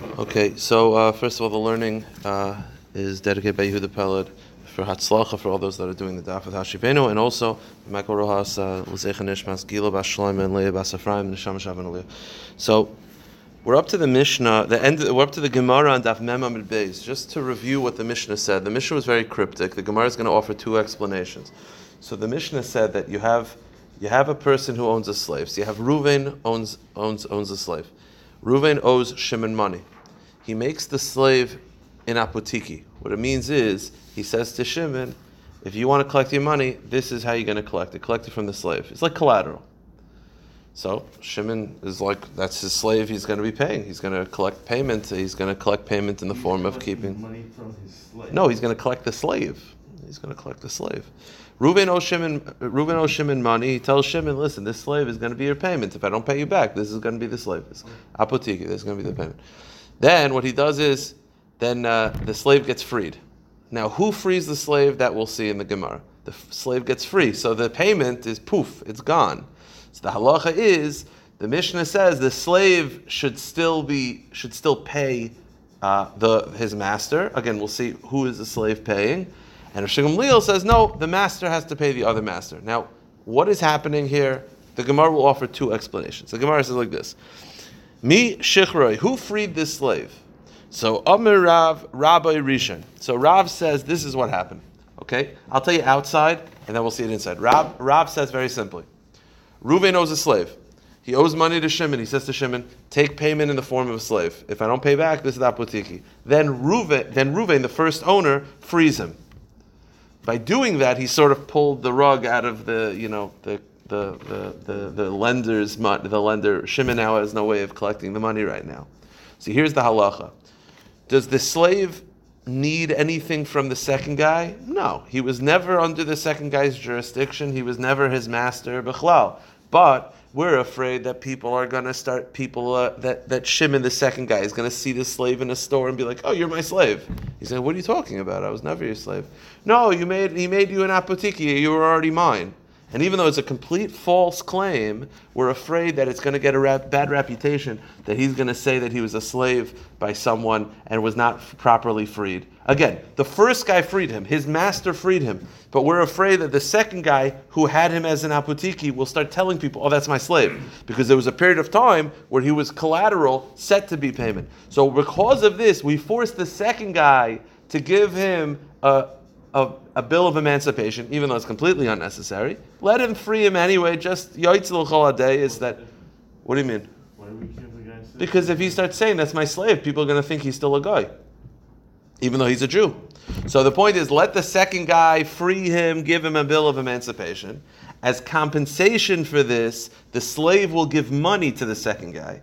Okay, so uh, first of all, the learning uh, is dedicated by Yehuda Peled for Hatzlacha for all those that are doing the Daf with Hashivenu, and also Michael Rojas, uh, Nishmas, and Leah Aliyah. So we're up to the Mishnah, the end. We're up to the Gemara on Daf Mem Amid Beis. Just to review what the Mishnah said, the Mishnah was very cryptic. The Gemara is going to offer two explanations. So the Mishnah said that you have you have a person who owns a slave. So you have Ruvain owns owns owns a slave. Ruvain owes Shimon money. He makes the slave in apotiki. What it means is he says to Shimon, if you want to collect your money, this is how you're going to collect it. Collect it from the slave. It's like collateral. So Shimon is like that's his slave. He's going to be paying. He's going to collect payment. He's going to collect payment in the He's form of keeping. money from his slave. No, he's going to collect the slave. He's going to collect the slave. Reuben owes Shimon, Reuben owes Shimon money. He tells Shimon, listen, this slave is going to be your payment. If I don't pay you back, this is going to be the slave. This apotiki, this is going to be the payment. Then what he does is, then uh, the slave gets freed. Now, who frees the slave? That we'll see in the Gemara. The f- slave gets free, so the payment is poof, it's gone. So the halacha is the Mishnah says the slave should still be should still pay uh, the his master. Again, we'll see who is the slave paying. And Rosh Gamliel says no, the master has to pay the other master. Now, what is happening here? The Gemara will offer two explanations. The Gemara says like this: Mi shichroi, who freed this slave? So Amir Rav Rabbi Rishon. So Rav says this is what happened. Okay, I'll tell you outside, and then we'll see it inside. Rav Rav says very simply. Reuven owes a slave. He owes money to Shimon. He says to Shimon, "Take payment in the form of a slave. If I don't pay back, this is apotiki." Then Reuven, then the first owner, frees him. By doing that, he sort of pulled the rug out of the, you know, the the the the, the lender's the lender. Shimon now has no way of collecting the money right now. So here's the halacha: Does the slave need anything from the second guy? No, he was never under the second guy's jurisdiction. He was never his master, bichlal. But we're afraid that people are going to start people uh, that that Shimon, the second guy, is going to see the slave in a store and be like, "Oh, you're my slave." He's like, "What are you talking about? I was never your slave." No, you made he made you an apotiki. You were already mine. And even though it's a complete false claim, we're afraid that it's going to get a rap- bad reputation, that he's going to say that he was a slave by someone and was not f- properly freed. Again, the first guy freed him, his master freed him, but we're afraid that the second guy who had him as an apotiki will start telling people, oh, that's my slave. Because there was a period of time where he was collateral set to be payment. So because of this, we force the second guy to give him a, a, a bill of emancipation, even though it's completely unnecessary. Let him free him anyway. Just yoitzel chol is that. What do you mean? Why do we give the guy slave? Because if he starts saying that's my slave, people are going to think he's still a guy, even though he's a Jew. So the point is, let the second guy free him, give him a bill of emancipation. As compensation for this, the slave will give money to the second guy.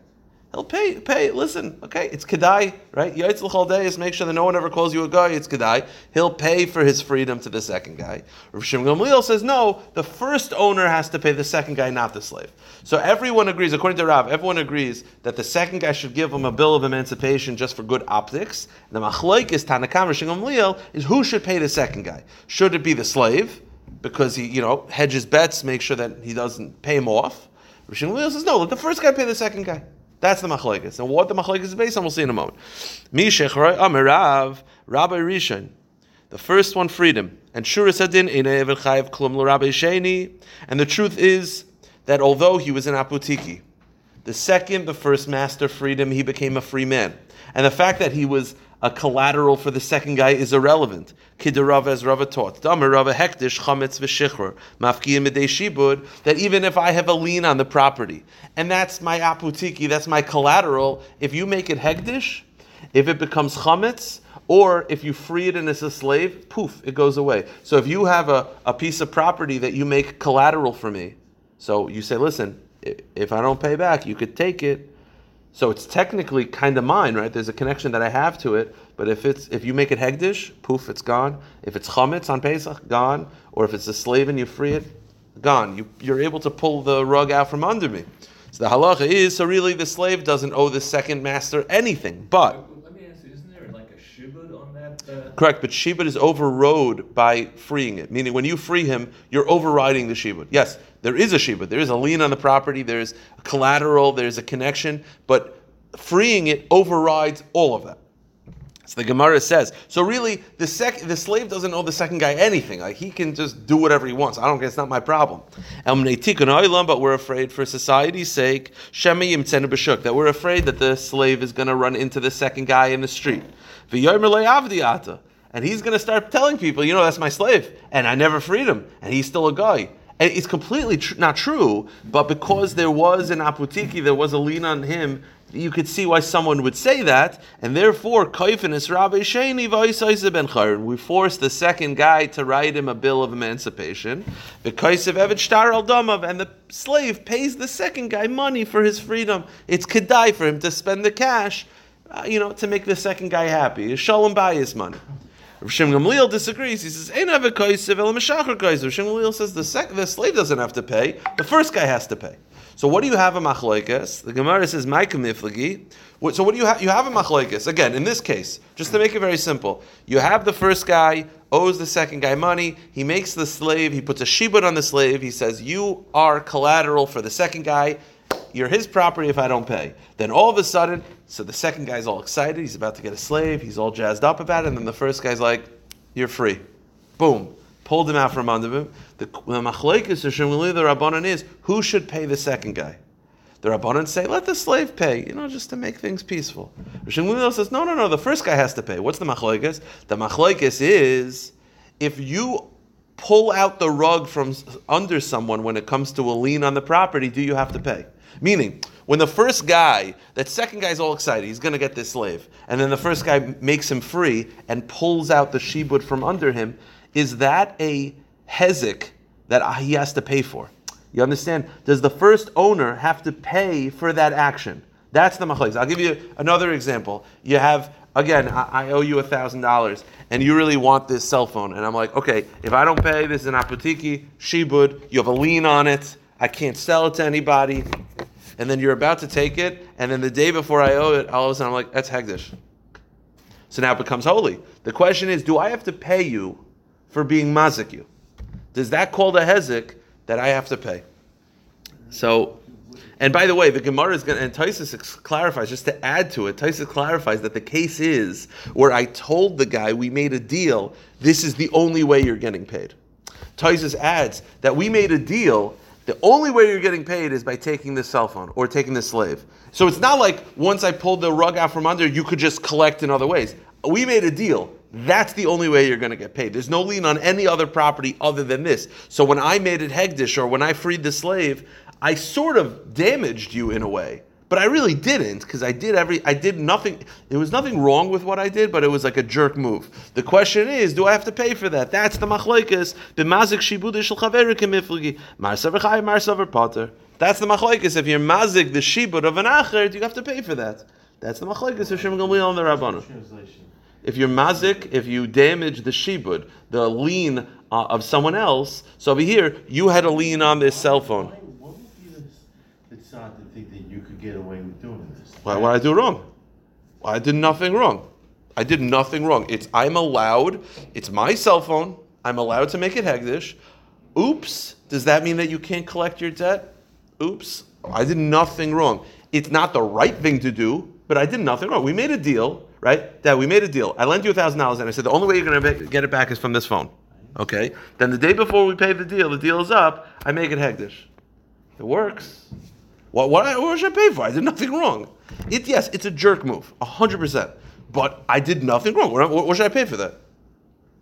He'll pay, pay, listen, okay, it's Kedai, right? Yaitzel Chaldeis, make sure that no one ever calls you a guy, it's Kedai. He'll pay for his freedom to the second guy. Rav Shimon Gamliel says, no, the first owner has to pay the second guy, not the slave. So everyone agrees, according to Rav, everyone agrees that the second guy should give him a bill of emancipation just for good optics. The Machloik is Tanakam, Rav Shimon Gamliel, is who should pay the second guy? Should it be the slave? Because he, you know, hedges bets, make sure that he doesn't pay him off. Rav Shimon says, no, let the first guy pay the second guy. That's the machlekes. And what the machlekes is based on, we'll see in a moment. Mishech Amirav, Rabbi Rishon. The first one freedom. And Shura Sadin Chayiv Klum Rabbi Sheni. And the truth is that although he was an apotiki, the second the first master freedom, he became a free man. And the fact that he was a collateral for the second guy is irrelevant. Kidarav as Rava taught. Damer Rava hektish chametz v'shichr mafkiyim midei shibud. That even if I have a lien on the property and that's my apotiki, that's my collateral. If you make it hektish, if it becomes chametz, or if you free it and it's a slave, poof, it goes away. So if you have a, a piece of property that you make collateral for me, so you say, listen, if I don't pay back, you could take it. So it's technically kind of mine, right? There's a connection that I have to it. But if it's if you make it hegdish, poof, it's gone. If it's chametz on Pesach, gone. Or if it's a slave and you free it, gone. You, you're able to pull the rug out from under me. So the halacha is so really the slave doesn't owe the second master anything. But Let me ask you, isn't there like a shibud on that? Uh, correct, but shibud is overrode by freeing it. Meaning when you free him, you're overriding the shibud. Yes, there is a shibud. There is a lien on the property. There's collateral. There's a connection. But freeing it overrides all of that. So the Gemara says, so really, the sec- the slave doesn't owe the second guy anything. Like he can just do whatever he wants. I don't. It's not my problem. But we're afraid, for society's sake, that we're afraid that the slave is going to run into the second guy in the street. And he's going to start telling people, you know, that's my slave, and I never freed him, and he's still a guy. And it's completely tr- not true, but because there was an apotiki, there was a lien on him, you could see why someone would say that, and therefore, Kaifinis Rabbi Sheni ben Chayrin. We force the second guy to write him a bill of emancipation. The Kaisev Evet Shtar al and the slave pays the second guy money for his freedom. It's kedai for him to spend the cash, uh, you know, to make the second guy happy. Shalom his money. Rav Shem Gamliel disagrees. He says, "Ein have a kaisev el meshachar kaisev." Rav Shem Gamliel says the sec- the slave doesn't have to pay. The first guy has to pay. So what do you have a machloikas? The Gemara says, "My kamiflagi." So what do you have? You have a machloikas again. In this case, just to make it very simple, you have the first guy owes the second guy money. He makes the slave. He puts a shibud on the slave. He says, "You are collateral for the second guy." You're his property if I don't pay. Then all of a sudden, so the second guy's all excited. He's about to get a slave. He's all jazzed up about it. And then the first guy's like, "You're free." Boom. Pulled him out from under him. The, the machlekes or the rabbanon is who should pay the second guy. The rabbanon say, "Let the slave pay," you know, just to make things peaceful. Shemuli says, "No, no, no. The first guy has to pay." What's the machlekes? The machlekes is if you pull out the rug from under someone when it comes to a lien on the property, do you have to pay? Meaning, when the first guy, that second guy's all excited, he's going to get this slave, and then the first guy makes him free and pulls out the shibud from under him, is that a hezek that he has to pay for? You understand? Does the first owner have to pay for that action? That's the machlekes. I'll give you another example. You have again, I, I owe you thousand dollars, and you really want this cell phone, and I'm like, okay, if I don't pay, this is an apotiki shibud. You have a lien on it. I can't sell it to anybody. And then you're about to take it, and then the day before I owe it, all of a sudden I'm like, that's hegdish. So now it becomes holy. The question is, do I have to pay you for being mazik you? Does that call the hezek that I have to pay? So, and by the way, the Gemara is going to, and Taisus clarifies, just to add to it, Taisus clarifies that the case is where I told the guy we made a deal, this is the only way you're getting paid. Taisus adds that we made a deal, the only way you're getting paid is by taking this cell phone or taking this slave. So it's not like once I pulled the rug out from under, you could just collect in other ways. We made a deal. That's the only way you're going to get paid. There's no lien on any other property other than this. So when I made it Hegdish or when I freed the slave, I sort of damaged you in a way. But I really didn't because I did every I did nothing. There was nothing wrong with what I did, but it was like a jerk move. The question is, do I have to pay for that? That's the machlekes. B'mazik shibudish shel chaveru kemiflagi. Marsaver chay, marsaver potter. That's the machlekes. If you're mazik the shibud of an acher, you have to pay for that. That's the machlekes of Shem Gamliel and the. Translation. If you're mazik, if you damage the shibud, the lien uh, of someone else, so over here you had a lien on this cell phone. Why, what would be the, the side to think that you could get away with doing this? Why would I do wrong? I did nothing wrong. I did nothing wrong. It's I'm allowed. It's my cell phone. I'm allowed to make it hegdish. Oops. Does that mean that you can't collect your debt? Oops. I did nothing wrong. It's not the right thing to do, but I did nothing wrong. We made a deal, right? Dad, we made a deal. I lent you thousand dollars, and I said the only way you're going to get it back is from this phone. Okay. Then the day before we pay the deal, the deal is up. I make it hegdish. It works. What, what, what should I pay for? I did nothing wrong. It, yes, it's a jerk move, 100%. But I did nothing wrong. What, what, what should I pay for that?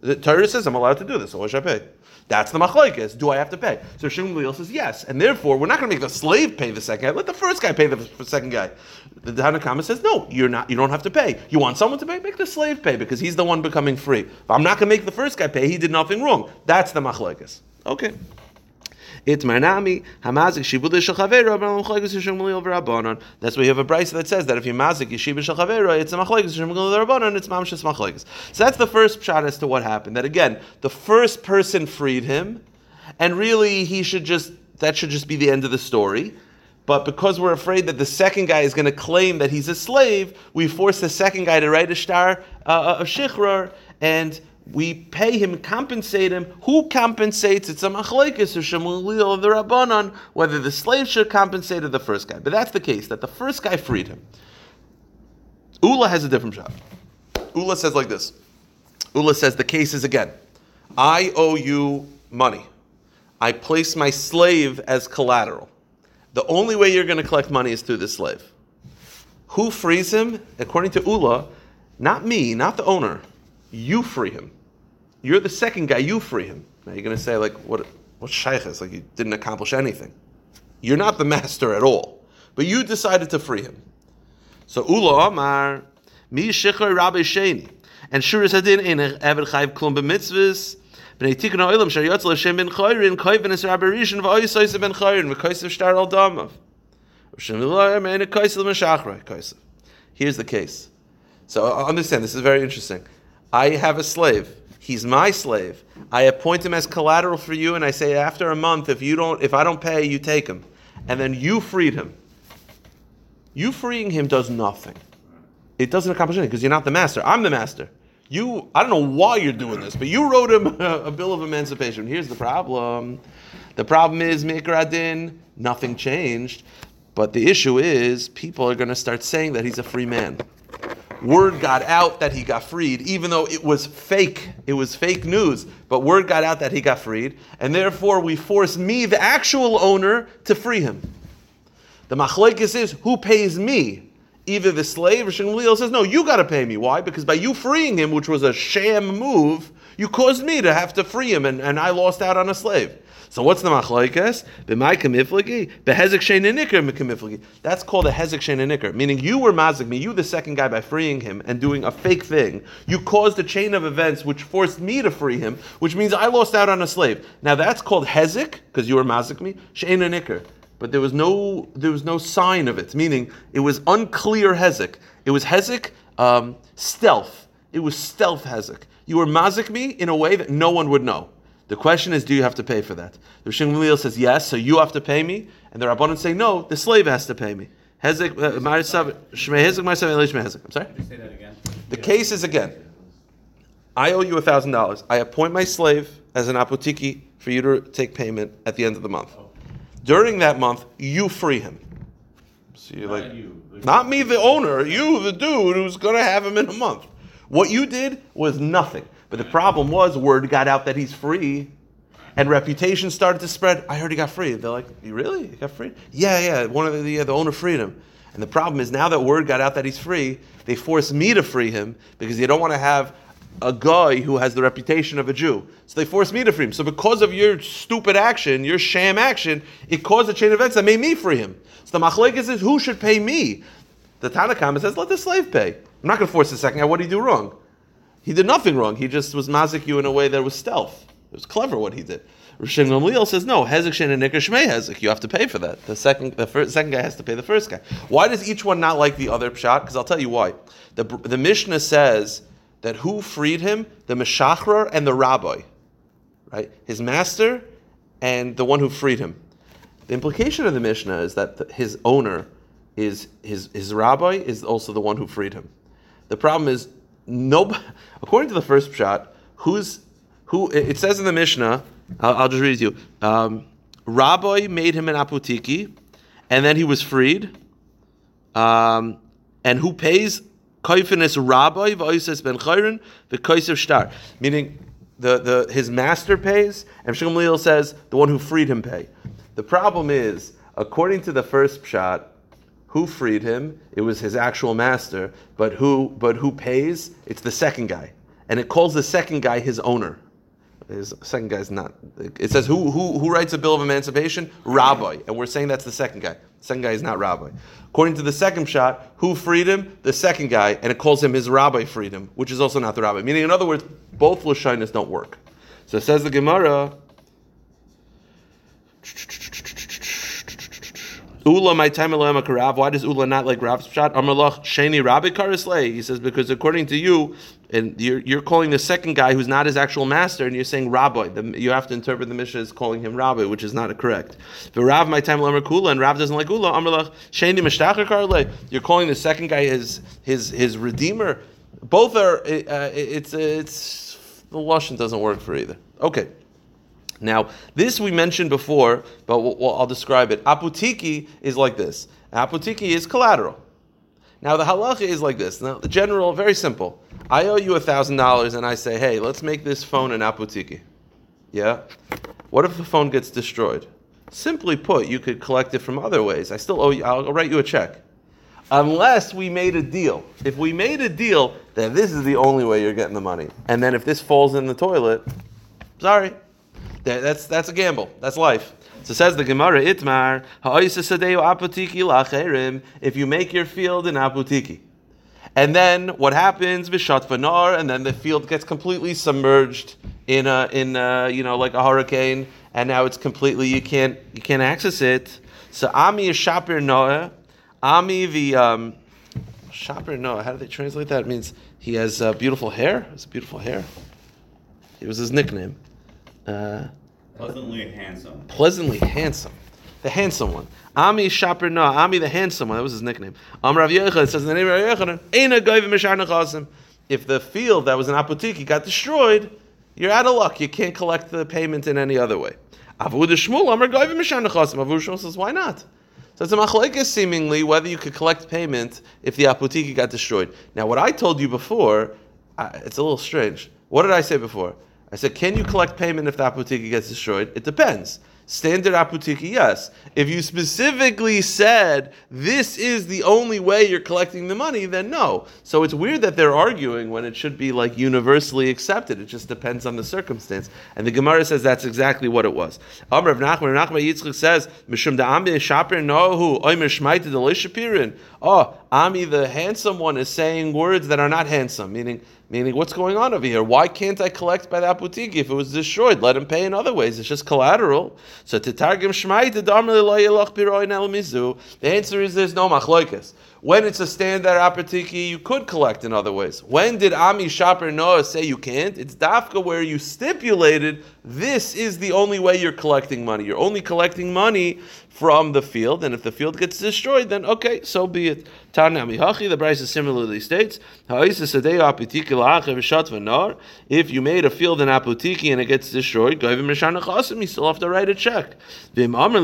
The Torah says I'm allowed to do this, so what should I pay? That's the machlokes. Do I have to pay? So Shmuel says yes, and therefore we're not going to make the slave pay the second guy. Let the first guy pay the second guy. The Tanakama says no, you're not. You don't have to pay. You want someone to pay? Make the slave pay because he's the one becoming free. If I'm not going to make the first guy pay, he did nothing wrong. That's the machlokes. Okay. That's why you have a brisa that says that if you mazik yeshiva shel chavera, it's a machlekes over rabbanon. It's mamshas machlekes. So that's the first shot as to what happened. That again, the first person freed him, and really he should just that should just be the end of the story. But because we're afraid that the second guy is going to claim that he's a slave, we force the second guy to write a shtar uh, of shichror, and we pay him, compensate him. Who compensates? It's a machlekes or shemulil of the rabbanon, whether the slave should compensate or the first guy. But that's the case that the first guy freed him. Ula has a different shot. Ula says like this. Ula says the case is again. I owe you money. I place my slave as collateral. The only way you're going to collect money is through the slave. Who frees him? According to Ula, not me, not the owner. You free him. You're the second guy. You free him. Now you're going to say like, what? What shaykh is like? You didn't accomplish anything. You're not the master at all, but you decided to free him. So Ula Amar, mi shichar Rabbi Sheni, and Shuris Hadin in Ever Chayv Klum b'mitzvahs. Bnei Tikkun Ha'olam Shar Yotzel Hashem ben Chayrin Koyven Es Rabbi Rishon V'Oysoyse ben Chayrin V'Koysev Shtar Al Damav Hashem V'Loyam Mein Koysev M'Shachra Koysev Here's the case. So uh, understand, this is very interesting. I have a slave. He's my slave. I appoint him as collateral for you, and I say after a month, if you don't, if I don't pay, you take him, and then you freed him. You freeing him does nothing. It doesn't accomplish anything because you're not the master. I'm the master. You, I don't know why you're doing this, but you wrote him a, a bill of emancipation. Here's the problem. The problem is Mikradin, nothing changed. But the issue is people are going to start saying that he's a free man. Word got out that he got freed, even though it was fake. It was fake news. But word got out that he got freed, and therefore we force me, the actual owner, to free him. The machlekes is who pays me? Either the slave or Shmuel says, no, you got to pay me. Why? Because by you freeing him, which was a sham move, you caused me to have to free him, and, and I lost out on a slave. So what's the machlekes? B'mai kamiflagi, behezek shein nikr kamiflagi. That's called a hezek shein nikr, meaning you were mazik me, you the second guy by freeing him and doing a fake thing. You caused a chain of events which forced me to free him, which means I lost out on a slave. Now that's called hezek because you were mazik me, shein nikr but there was no there was no sign of it. Meaning it was unclear hezek. It was hezek um, stealth. It was stealth hezek. You were mazik me in a way that no one would know. The question is, do you have to pay for that? The Rishon Gamliel says yes, so you have to pay me, and the Rabbanon say no, the slave has to pay me. Hezek, uh, Marisav- Shmei Hezek, Marisav, Eli Shmei Hezek. I'm sorry. Say that again? The case is again. I owe you a thousand dollars. I appoint my slave as an apotiki for you to take payment at the end of the month. During that month, you free him. So you're Not like, you. not me, the owner. You, the dude who's going to have him in a month. What you did was nothing. But the problem was, word got out that he's free, and reputation started to spread. I heard he got free. They're like, you really? He got free? Yeah, yeah. One of the yeah, the owner freed him. And the problem is now that word got out that he's free, they force me to free him because they don't want to have a guy who has the reputation of a Jew. So they force me to free him. So because of your stupid action, your sham action, it caused a chain of events that made me free him. So the machlekes is who should pay me? The Tanakhama says, let the slave pay. I'm not going to force the second guy. What did he do wrong? He did nothing wrong. He just was mazik you in a way that was stealth. It was clever what he did. Rishon Gamliel says no. Hezek shen and shmei hezek. You have to pay for that. The second, the first, second guy has to pay the first guy. Why does each one not like the other pshat? Because I'll tell you why. The the Mishnah says that who freed him? The meshachrar and the rabbi, right? His master and the one who freed him. The implication of the Mishnah is that the, his owner is his his rabbi is also the one who freed him. The problem is no. According to the first shot, who's who? It says in the Mishnah. I'll, I'll just read it to you. Um, rabbi made him an apotiki, and then he was freed. Um, and who pays? Kaifinis rabbi v'oises ben chayrin v'koisev shtar. Meaning, the, the his master pays, and Shmuel says the one who freed him pay. The problem is, according to the first pshat, who freed him? It was his actual master, but who but who pays? It's the second guy, and it calls the second guy his owner. His second guy's not. It says who who who writes a bill of emancipation? Rabbi, and we're saying that's the second guy. Second guy is not rabbi. According to the second shot, who freed him? The second guy, and it calls him his rabbi freedom, which is also not the rabbi. Meaning, in other words, both lashonis don't work. So says the Gemara. Ula my time Karav. Why does Ula not like Rav's shot? Amalach Sheni Rabbi Karisley. He says because according to you, and you're, you're calling the second guy who's not his actual master, and you're saying Rabbi. The, you have to interpret the Mishnah as calling him Rabbi, which is not correct. But Rav my time Kula, and Rav doesn't like Ula. Amalach Sheni Mishtacher Karle. You're calling the second guy his his his redeemer. Both are. Uh, it's it's the lashon doesn't work for either. Okay. Now, this we mentioned before, but we'll, we'll- I'll describe it. Apotiki is like this. Apotiki is collateral. Now the halacha is like this. Now the general, very simple. I owe you thousand dollars, and I say, hey, let's make this phone an apotiki. Yeah. What if the phone gets destroyed? Simply put, you could collect it from other ways. I still owe you. I'll write you a check, unless we made a deal. If we made a deal then this is the only way you're getting the money, and then if this falls in the toilet, sorry, that, that's that's a gamble. That's life. So says the Gemara Itmar, "Ha'oisa sadeu apotiki lacherim." If you make your field an apotiki, and then what happens? Vishat vanar, and then the field gets completely submerged in a in a, you know like a hurricane, and now it's completely you can't you can't access it. So Ami shapir noah. Ami the um, shapir noah. How do they translate that? It means he has uh, beautiful hair. It's beautiful hair. It was his nickname. Uh, Pleasantly handsome. pleasantly handsome. The handsome one. Ami Shaper Na, Ami the handsome one. That was his nickname. Am Rav Yochanan says in the name of Rav Yochanan, Eina. If the field that was an apotiki got destroyed, you're out of luck. You can't collect the payment in any other way. Avu de Shmuel, Amar Goyim Mishar Nechasim. Avu Shmuel says, why not? So it's a machlekes seemingly whether you could collect payment if the apotiki got destroyed. Now, what I told you before, it's a little strange. What did I say before? I said, can you collect payment if the apotiki gets destroyed? It depends. Standard apotiki, yes. If you specifically said this is the only way you're collecting the money, then no. So it's weird that they're arguing when it should be like universally accepted. It just depends on the circumstance. And the Gemara says that's exactly what it was. Amr of Nachman, Nachman Yitzchak says, Mishum da Ami Shaper Nohu, Oimer Shmaita de Shapirin. Oh, Ami, the handsome one, is saying words that are not handsome, meaning Meaning, what's going on over here? Why can't I collect by the apotiki if it was destroyed? Let him pay in other ways. It's just collateral. So to targum the answer is there's no machloikas. When it's a standard apotiki, you could collect in other ways. When did Ami Shaper Noah say you can't? It's dafka where you stipulated this is the only way you're collecting money. You're only collecting money from the field, and if the field gets destroyed, then okay, so be it. Tanami Hachi, the Brisa similarly states, if you made a field in Apotiki and it gets destroyed, you still have to write a check. But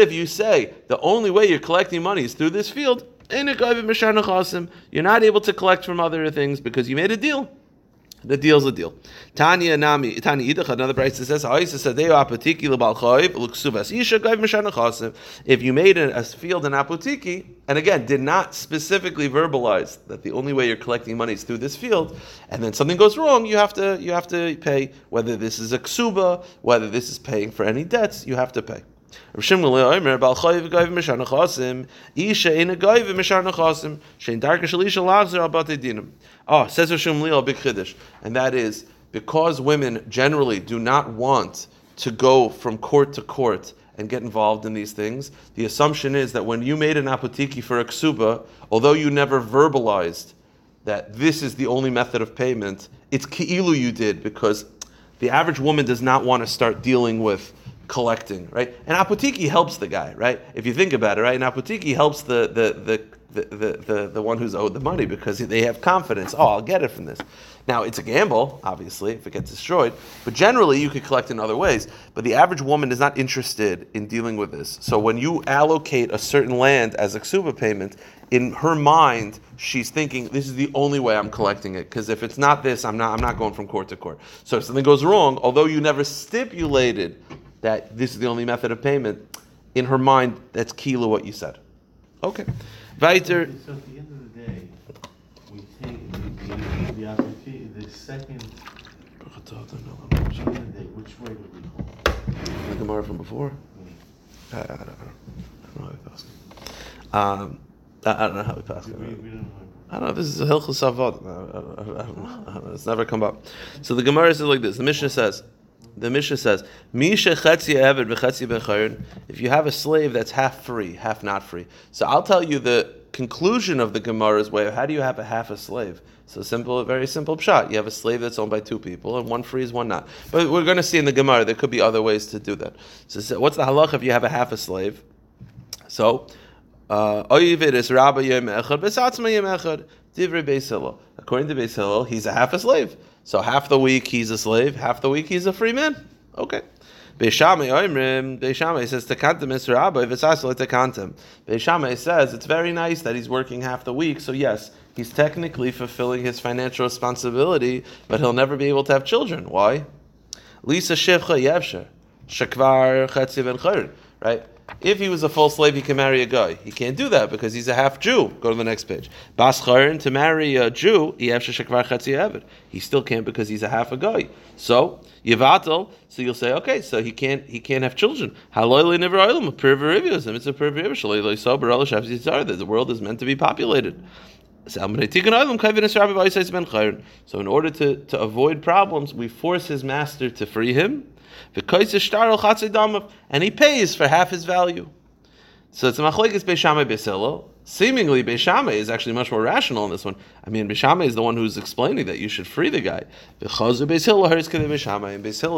if you say the only way you're collecting money is through this field, you're not able to collect from other things because you made a deal. The deal's a deal. Tanya Nami Tanya Idach, another brisa that says If you made a, field in apotiki, and again did not specifically verbalize that the only way you're collecting money is through this field, and then something goes wrong, you have to you have to pay whether this is a ksuba, whether this is paying for any debts, you have to pay. Rav Shimon Omer Bal Chayiv Goyv Mishar Nechasim Isha Ina Goyv Mishar Nechasim Shein Darka Shalisha Lachzer Al Batei Dinim. Oh, says Rav Shimon Leal Big Chiddush, and that is because women generally do not want to go from court to court and get involved in these things. The assumption is that when you made an apotiki for a ksuba, although you never verbalized that this is the only method of payment, it's ki'ilu you did because the average woman does not want to start dealing with collecting, right? And apotiki helps the guy, right? If you think about it, right? And apotiki helps the the the the, the, the, one who's owed the money because they have confidence. Oh, I'll get it from this. Now it's a gamble, obviously, if it gets destroyed. But generally, you could collect in other ways. But the average woman is not interested in dealing with this. So when you allocate a certain land as a ksuba payment, in her mind, she's thinking this is the only way I'm collecting it. Because if it's not this, I'm not. I'm not going from court to court. So if something goes wrong, although you never stipulated that this is the only method of payment, in her mind, that's kilo what you said. Okay. Weiter. So at the end of the day, we take the, the, the opportunity, the second, at the end of the day, which way would we go? The Gemara from before. I, I, don't, I don't know how we pass. Um, I, I don't know how we pass. We, we don't I don't know. This is a hilchos avod. I, I, I, don't. I don't know. It's never come up. So the Gemara says like this. The Mishnah says. The Mishnah says, "Misha bechayrin." If you have a slave that's half free, half not free. So I'll tell you the conclusion of the Gemara's way of how do you have a half a slave? So simple, very simple shot. You have a slave that's owned by two people, and one free is one not. But we're going to see in the Gemara there could be other ways to do that. So, so what's the halach if you have a half a slave? So. Uh, Oivid is Rabba Yom Echad, Besatzma Yom Echad, Hillel. According to Beis Hillel, he's a half a slave. So half the week he's a slave, half the week he's a free man. Okay. Beishamai oimrim, Beishamai says tekantem is rabba, if it's asla tekantem. Beishamai says it's very nice that he's working half the week, so yes, he's technically fulfilling his financial responsibility, but he'll never be able to have children. Why? Lisa shevcha yevsher, shakvar chetzi ben chayr, right? If he was a full slave, he can marry a guy. He can't do that because he's a half Jew. Go to the next page. Bas to marry a Jew. He still can't because he's a half a guy. So Yevatel, so you'll say, okay, so he can't he can't have children. Haloyle never and it's a sober The world is meant to be populated. So in order to, to avoid problems, we force his master to free him, and he pays for half his value. So it's a machlekes Beishamai Beis Hillel. Seemingly, Beishamai is actually much more rational in this one. I mean, Beishamai is the one who's explaining that you should free the guy. And Beis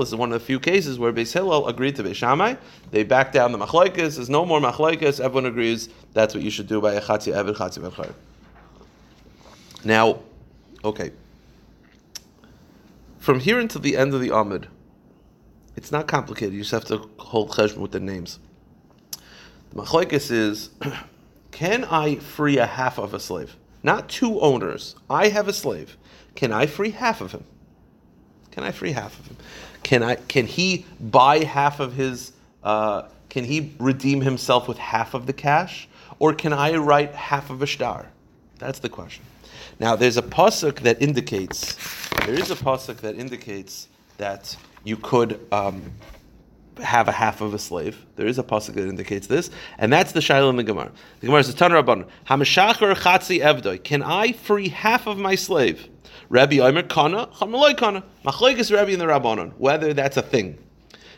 is one of the few cases where Beis agreed to Beishamai. They back down the machlekes. There's no more machlekes. Everyone agrees that's what you should do by a chatzi eved chatzi ben now, okay. From here until the end of the Amid, it's not complicated. You just have to hold cheshbon with the names. The machlekes is, can I free a half of a slave? Not two owners. I have a slave. Can I free half of him? Can I free half of him? Can I? Can he buy half of his? Uh, can he redeem himself with half of the cash, or can I write half of a star? That's the question. Now, there's a pasuk that indicates there is a pasuk that indicates that you could um, have a half of a slave. There is a pasuk that indicates this, and that's the shaila in the Gemara. The Gemara says, "Tan Rabban, Hamashachar Chatzi Evdoi. Can I free half of my slave?" Rabbi Omer Kana, Chamaloi Kana. Machlekes Rabbi and the Rabbanon. Whether that's a thing.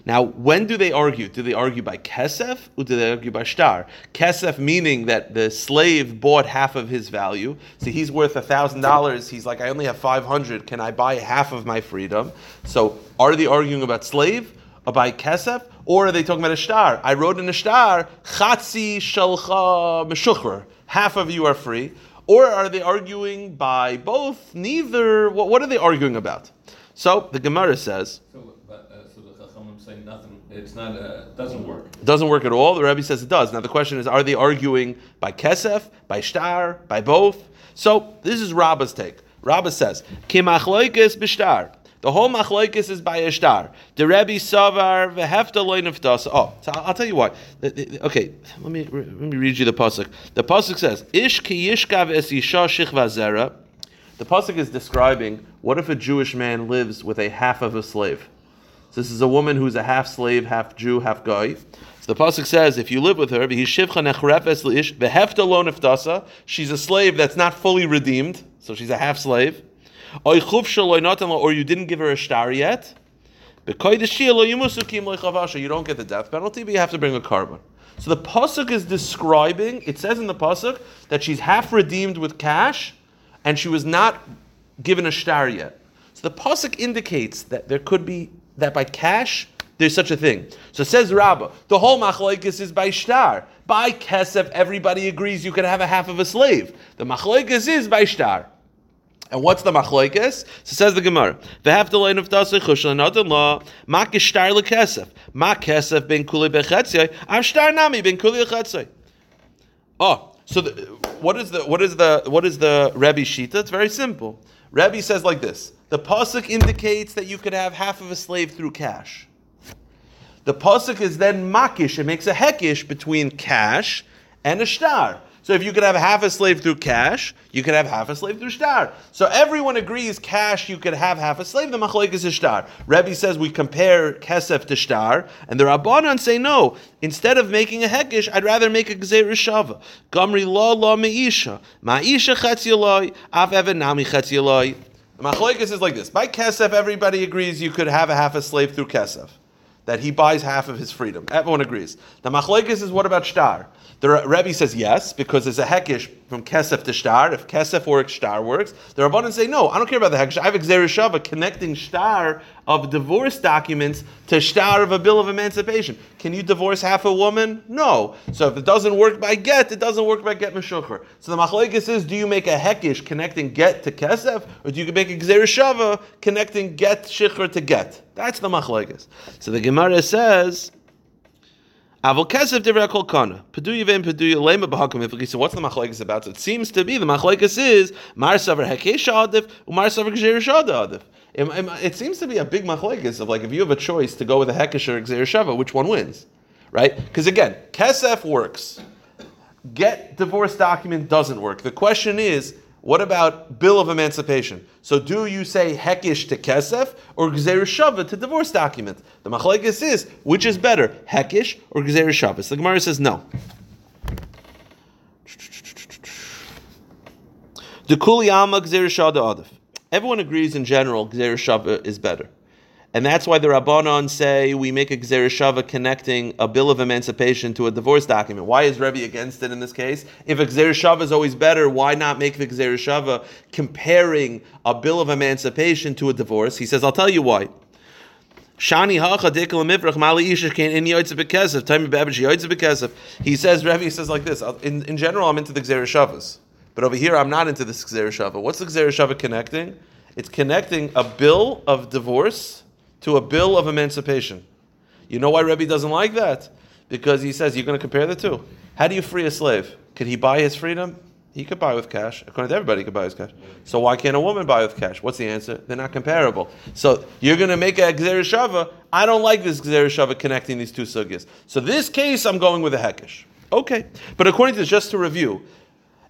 Now, when do they argue? Do they argue by kesef or do they argue by shtar? Kesef meaning that the slave bought half of his value. So he's worth thousand dollars. He's like, I only have five hundred. Can I buy half of my freedom? So are they arguing about slave? Or by kesef? Or are they talking about a shtar? I wrote in a shtar, chatzi shalcha meshuchra. Half of you are free. Or are they arguing by both? Neither. What, what are they arguing about? So the Gemara says. So, nothing. It's not. Uh, doesn't work. It doesn't work at all. The Rebbe says it does. Now the question is: Are they arguing by kesef, by shtar, by both? So this is Rabba's take. Rabba says, "Kimachloikes b'shtar." The whole machloikis is by a shtar. The Rebbe savar vehefta loinuftas. Oh, so I'll, tell you why. Okay, let me let me read you the pasuk. The pasuk says, "Ish ki yishkav es yisha shichva zera." The pasuk is describing what if a Jewish man lives with a half of a slave. So this is a woman who's a half slave, half Jew, half guy. So the pasuk says, if you live with her, she's a slave that's not fully redeemed, so she's a half slave. Or you didn't give her a shtar yet. You don't get the death penalty, but you have to bring a korban. So the pasuk is describing. It says in the pasuk that she's half redeemed with cash, and she was not given a shtar yet. So the pasuk indicates that there could be that by cash there's such a thing. So says Rabbah, the whole machlokes is by shtar. By kesef, everybody agrees you can have a half of a slave. The machlokes is by shtar. And what's the machlokes? So says the Gemara, "V'hafdalayin of tasei chushel another law ma kishtar lekesef ma kesef ben kuli bechetzei am shtar nami ben kuli bechetzei." Oh, so the, what is the what is the what is the Rebbe shita? It's very simple. Rebbe says like this: the pasuk indicates that you could have half of a slave through cash. The pasuk is then makish; it makes a hekish between cash and a shtar. So if you could have half a slave through cash, you could have half a slave through shtar. So everyone agrees cash, you could have half a slave. The machleik is a shtar. Rebbe says we compare kesef to shtar, and the rabbanon say no. Instead of making a hekish, I'd rather make a gzeir shava. Gamri la la meisha, maisha chetzi av even nami chetzi the Machlokes is like this. By Kesef, everybody agrees you could have a half a slave through Kesef. That he buys half of his freedom. Everyone agrees. The Machlokes is what about Shtar? The Rebbe says yes, because there's a Hekish from kesef to shtar. If kesef works, shtar works. The rabbanon say no. I don't care about the hekesh. I have gzeir shava connecting shtar of divorce documents to shtar of a bill of emancipation. Can you divorce half a woman? No. So if it doesn't work by get, it doesn't work by get meshucher. So the machlekes is: Do you make a hekish connecting get to kesef, or do you make a gzeir shava connecting get shicher to get? That's the machlekes. So the Gemara says. Avol kesef divrei kol kana. Peduya vein peduya lema b'hakom ifli. So what's the machlekes about? So it seems to be the machlekes is mar savar hekesh adif umar savar gzeir adif. It, seems to be a big machlekes of like if you have a choice to go with a hekesh or gzeir which one wins, right? Because again, kesef works. Get divorce document doesn't work. The question is, what about bill of emancipation? So do you say hekish to kesef or gzeir shava to divorce document? The machlekes is which is better, hekish or gzeir shava? So the Gemara says no. Everyone agrees in general gzeir shava is better. And that's why the Rabbanon say we make a Gzer Shava connecting a bill of emancipation to a divorce document. Why is Rebbe against it in this case? If a Gzer Shava is always better, why not make the Gzer Shava comparing a bill of emancipation to a divorce? He says, I'll tell you why. He says, Rebbe says like this. In, in general, I'm into the Gzer Shavas. But over here, I'm not into this Gzer Shava. What's the Gzer Shava connecting? It's connecting a bill of divorce to a bill of emancipation. You know why Rebbe doesn't like that? Because he says you're going to compare the two. How do you free a slave? Could he buy his freedom? He could buy with cash. According to everybody, he could buy with cash. So why can't a woman buy with cash? What's the answer? They're not comparable. So you're going to make a Gzer Shava. I don't like this Gzer Shava connecting these two sugyas. So this case, I'm going with a Hekesh. Okay. But according to just to review,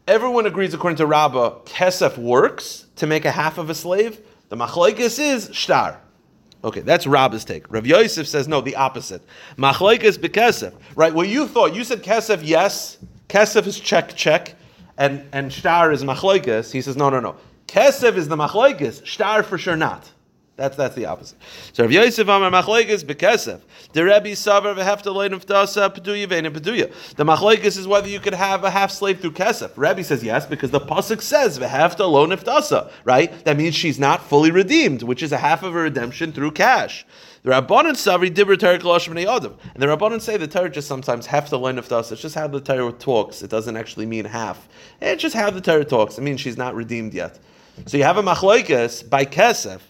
everyone agrees according to Rabbah, Kesef works to make a half of a slave. The Machlaikis is Shtar. Okay, that's Rabba's take. Rav Yosef says no, the opposite. Machlekes bekesef. Right, what you thought, you said kesef, yes. Kesef is check, check. And, and shtar is machlekes. He says, no, no, no. Kesef is the machlekes. Shtar for sure not. That's that's the opposite. So Rav Yosef Amar Machlekes bekesef. The Rebbe Savar v'hefta lein v'tasa peduya ve'in peduya. The Machlekes is whether you could have a half slave through kesef. Rebbe says yes because the pasuk says v'hefta lo niftasa. Right? That means she's not fully redeemed, which is a half of a redemption through cash. The Rabbanon Savri Dibur Torah Kolosh B'nei Adam. And the Rabbanon say the Torah just sometimes half the line of dust. It's just how the Torah talks. It doesn't actually mean half. It's just how the Torah talks. It means she's not redeemed yet. So you have a machlokes by kesef.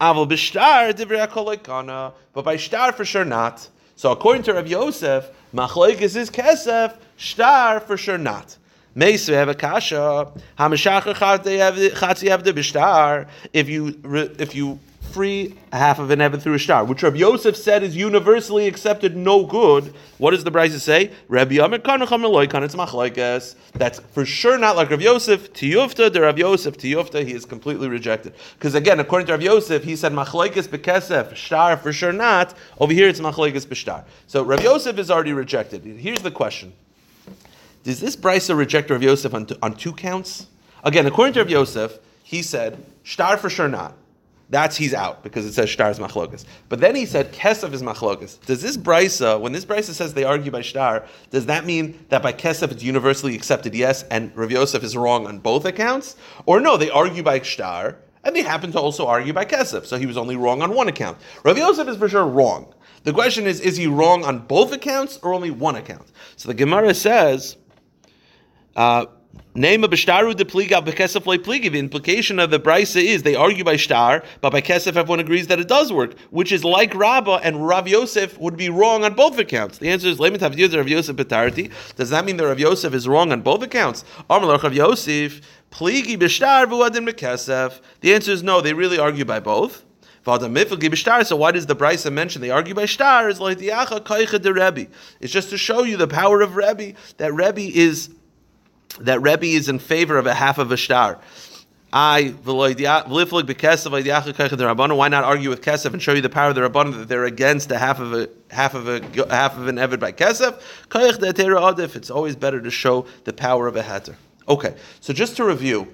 Aval b'shtar divrei kolekana, but by shtar for sure not. So according to Rav Yosef, machlokes is kesef, shtar for sure not. Meis have a kasha. Hamashach chatzi avde b'shtar. If you if you free half of an Evan through a shtar, which Rabbi Yosef said is universally accepted, no good. What does the Brisa say? Rabbi Eloikan, it's. That's for sure not like Rabbi Yosef. Tiyufta, the Rabbi Yosef, Tiyufta, he is completely rejected. Because again, according to Rabbi Yosef, he said machlekes bekesef, shtar for sure not. Over here, it's machlekes b'shtar. So Rabbi Yosef is already rejected. Here's the question. Does this Brisa reject Rav Yosef on, t- on two counts? Again, according to Rav Yosef, he said, shtar for sure not. That's he's out because it says shtar is machlokas. But then he said kesef is machlokas. Does this brisa, when this brisa says they argue by shtar, does that mean that by kesef it's universally accepted yes, and Rav Yosef is wrong on both accounts, or no? They argue by shtar, and they happen to also argue by kesef, so he was only wrong on one account. Rav Yosef is for sure wrong. The question is, is he wrong on both accounts or only one account? So the Gemara says. Uh, Name of b'shtaru de pliga b'kesef le pliga. The implication of the brisa is they argue by shtar, but by kesef everyone agrees that it does work, which is like Rabbah and Rav Yosef would be wrong on both accounts. The answer is lemit havdiyah Rav Yosef betarti. Does that mean that Rav Yosef is wrong on both accounts? Amalach Rav Yosef pligi b'shtar v'uadin b'kesef. The answer is no. They really argue by both. So why does the Brisa mention they argue by shtar? Is like the kaicha de Rebbe. It's just to show you the power of Rebbe. That Rebbe is that Rebbe is in favor of a half of a shtar. I why not argue with Kesef and show you the power of the Rabbanon that they're against a half of a half of a half of an Evid by Kesef? It's always better to show the power of a heter. Okay, so just to review,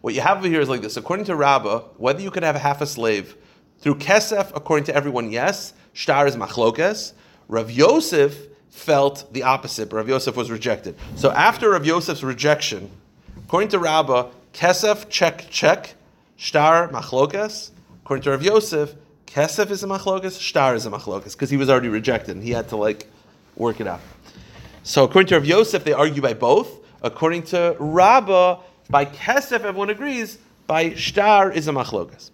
what you have over here is like this. According to Rabbah, whether you could have a half a slave through Kesef, according to everyone, yes. Shtar is machlokes. Rav Yosef felt the opposite, but Rav Yosef was rejected. So after Rav Yosef's rejection, According to Rabbah, kesef check check, shtar machlokas. According to Rav Yosef, kesef is a machlokas, shtar is a machlokas because he was already rejected and he had to like work it out. So according to Rav Yosef, they argue by both. According to Rabbah, by kesef everyone agrees. By shtar is a machlokas.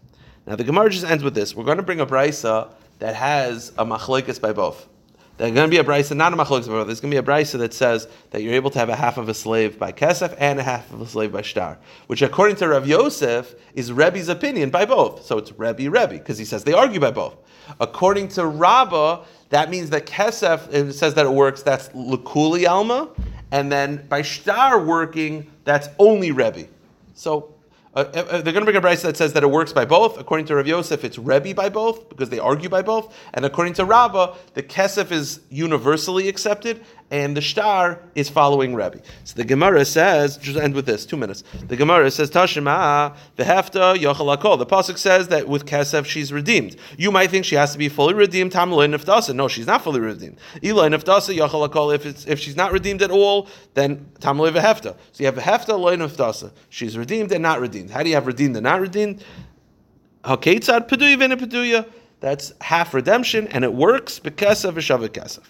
Now the Gemara just ends with this. We're going to bring a brisa that has a machlokas by both. There's going to be a brisa, not a machlokas by both. There's going to be a brisa that says that you're able to have a half of a slave by kesef and a half of a slave by shtar, which according to Rav Yosef is Rebbe's opinion by both. So it's Rebbe Rebbe because he says they argue by both. According to Rabbah, that means that kesef it says that it works. That's lekuli alma, and then by shtar working, that's only Rebbe. So uh, uh, they're going to bring a brisa that says that it works by both. According to Rav Yosef, it's Rebbe by both because they argue by both. And according to Rabbah, the kesef is universally accepted, and the shtar is following Rebbe. So the Gemara says, just end with this, two minutes. The Gemara says, Tashima, the hefta yochalakol. The pasuk says that with kesef she's redeemed. You might think she has to be fully redeemed. Tamla neftasa. No, she's not fully redeemed. Ila neftasa yochalakol. If if she's not redeemed at all, then tamla hefta. So you have a hefta loy neftasa. She's redeemed and not redeemed. How do you have redeemed and not redeemed? Haketzad peduya v'ne peduya. That's half redemption, and it works because of v'shavah kesef.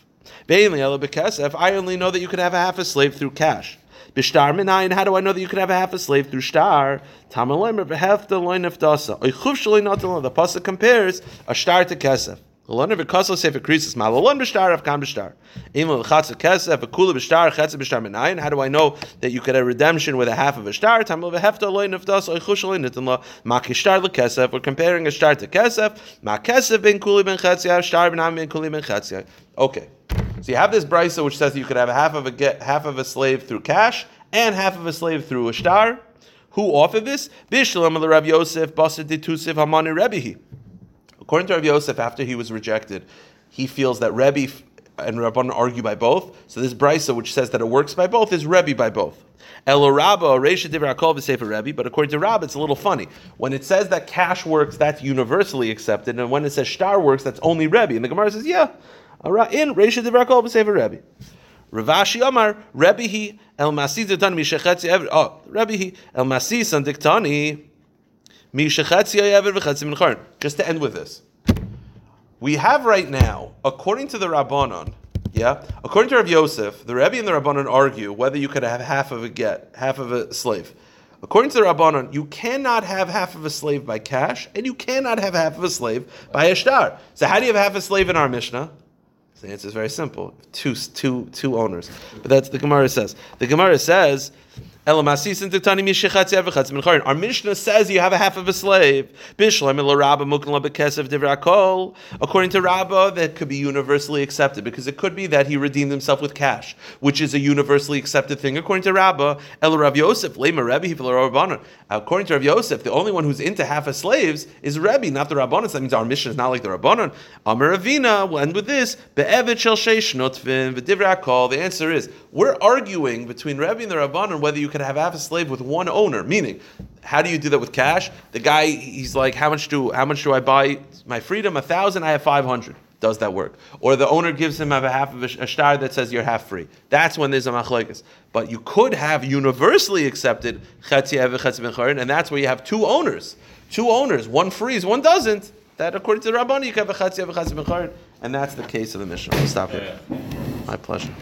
If I only know that you could have a half a slave through cash. Bishtar minayin, how do I know that you could have a half a slave through shtar? The pasuk compares a shtar to kesef. Lona v'kasel sefer krisis malalon b'shtar av kam b'shtar. Imel l'chatz kesef v'kula b'shtar chetz b'shtar minayin. How do I know that you could have redemption with a half of a shtar? Tamil v'hefta loy neftas oichush loy nitin lo makishtar l'kesef. We're comparing a shtar to kesef. Ma kesef ben kuli ben chetzia, shtar ben ben kuli ben chetzia. Okay. So you have this brisa which says you could have half of a get half of a slave through cash and half of a slave through a shtar. Who offered this? Bishlam Rav Yosef Basar Hamani Rebbehi. According to Rav Yosef, after he was rejected, he feels that Rebbe and Rabban argue by both. So this brisa, which says that it works by both, is Rebbe by both. Elo Rabba, Reisha Rebbe, but according to Rabba, it's a little funny. When it says that cash works, that's universally accepted, and when it says shtar works, that's only Rebbe. And the Gemara says, yeah, in Reisha Divrakol V'Sefer Rebbe. Ravashi Amar, Rebbe he, El Masi Diktani Mishachetzi Ever, oh, Rebbe he, El Masi Ever V'Chetzi Just to end with this. We have right now, according to the Rabbanon, yeah, according to Rav Yosef, the Rebbe and the Rabbanon argue whether you could have half of a get, half of a slave. According to the Rabbanon, you cannot have half of a slave by cash, and you cannot have half of a slave by a shtar. So how do you have half a slave in our Mishnah? The answer is very simple: two, two, two owners. But that's the Gemara says. The Gemara says our Mishnah says you have a half of a slave. According to Rabbah, that could be universally accepted because it could be that he redeemed himself with cash, which is a universally accepted thing. According to Rabbah, According to Rav Yosef, the only one who's into half of slaves is Rebbe, not the Rabbanon. So that means our Mishnah is not like the Rabbanon. Amar we'll end with this. The answer is we're arguing between Rebbe and the Rabbanon whether you can have half a slave with one owner. Meaning, how do you do that with cash? The guy, he's like, how much do how much do I buy my freedom? A thousand. I have five hundred. Does that work? Or the owner gives him a half of a, shtar that says you're half free. That's when there's a machlekes. But you could have universally accepted and that's where you have two owners. Two owners. One frees, one doesn't. That according to the Rabbani, you can have a chatzi, a and that's the case of the Mishnah. Stop here. My pleasure.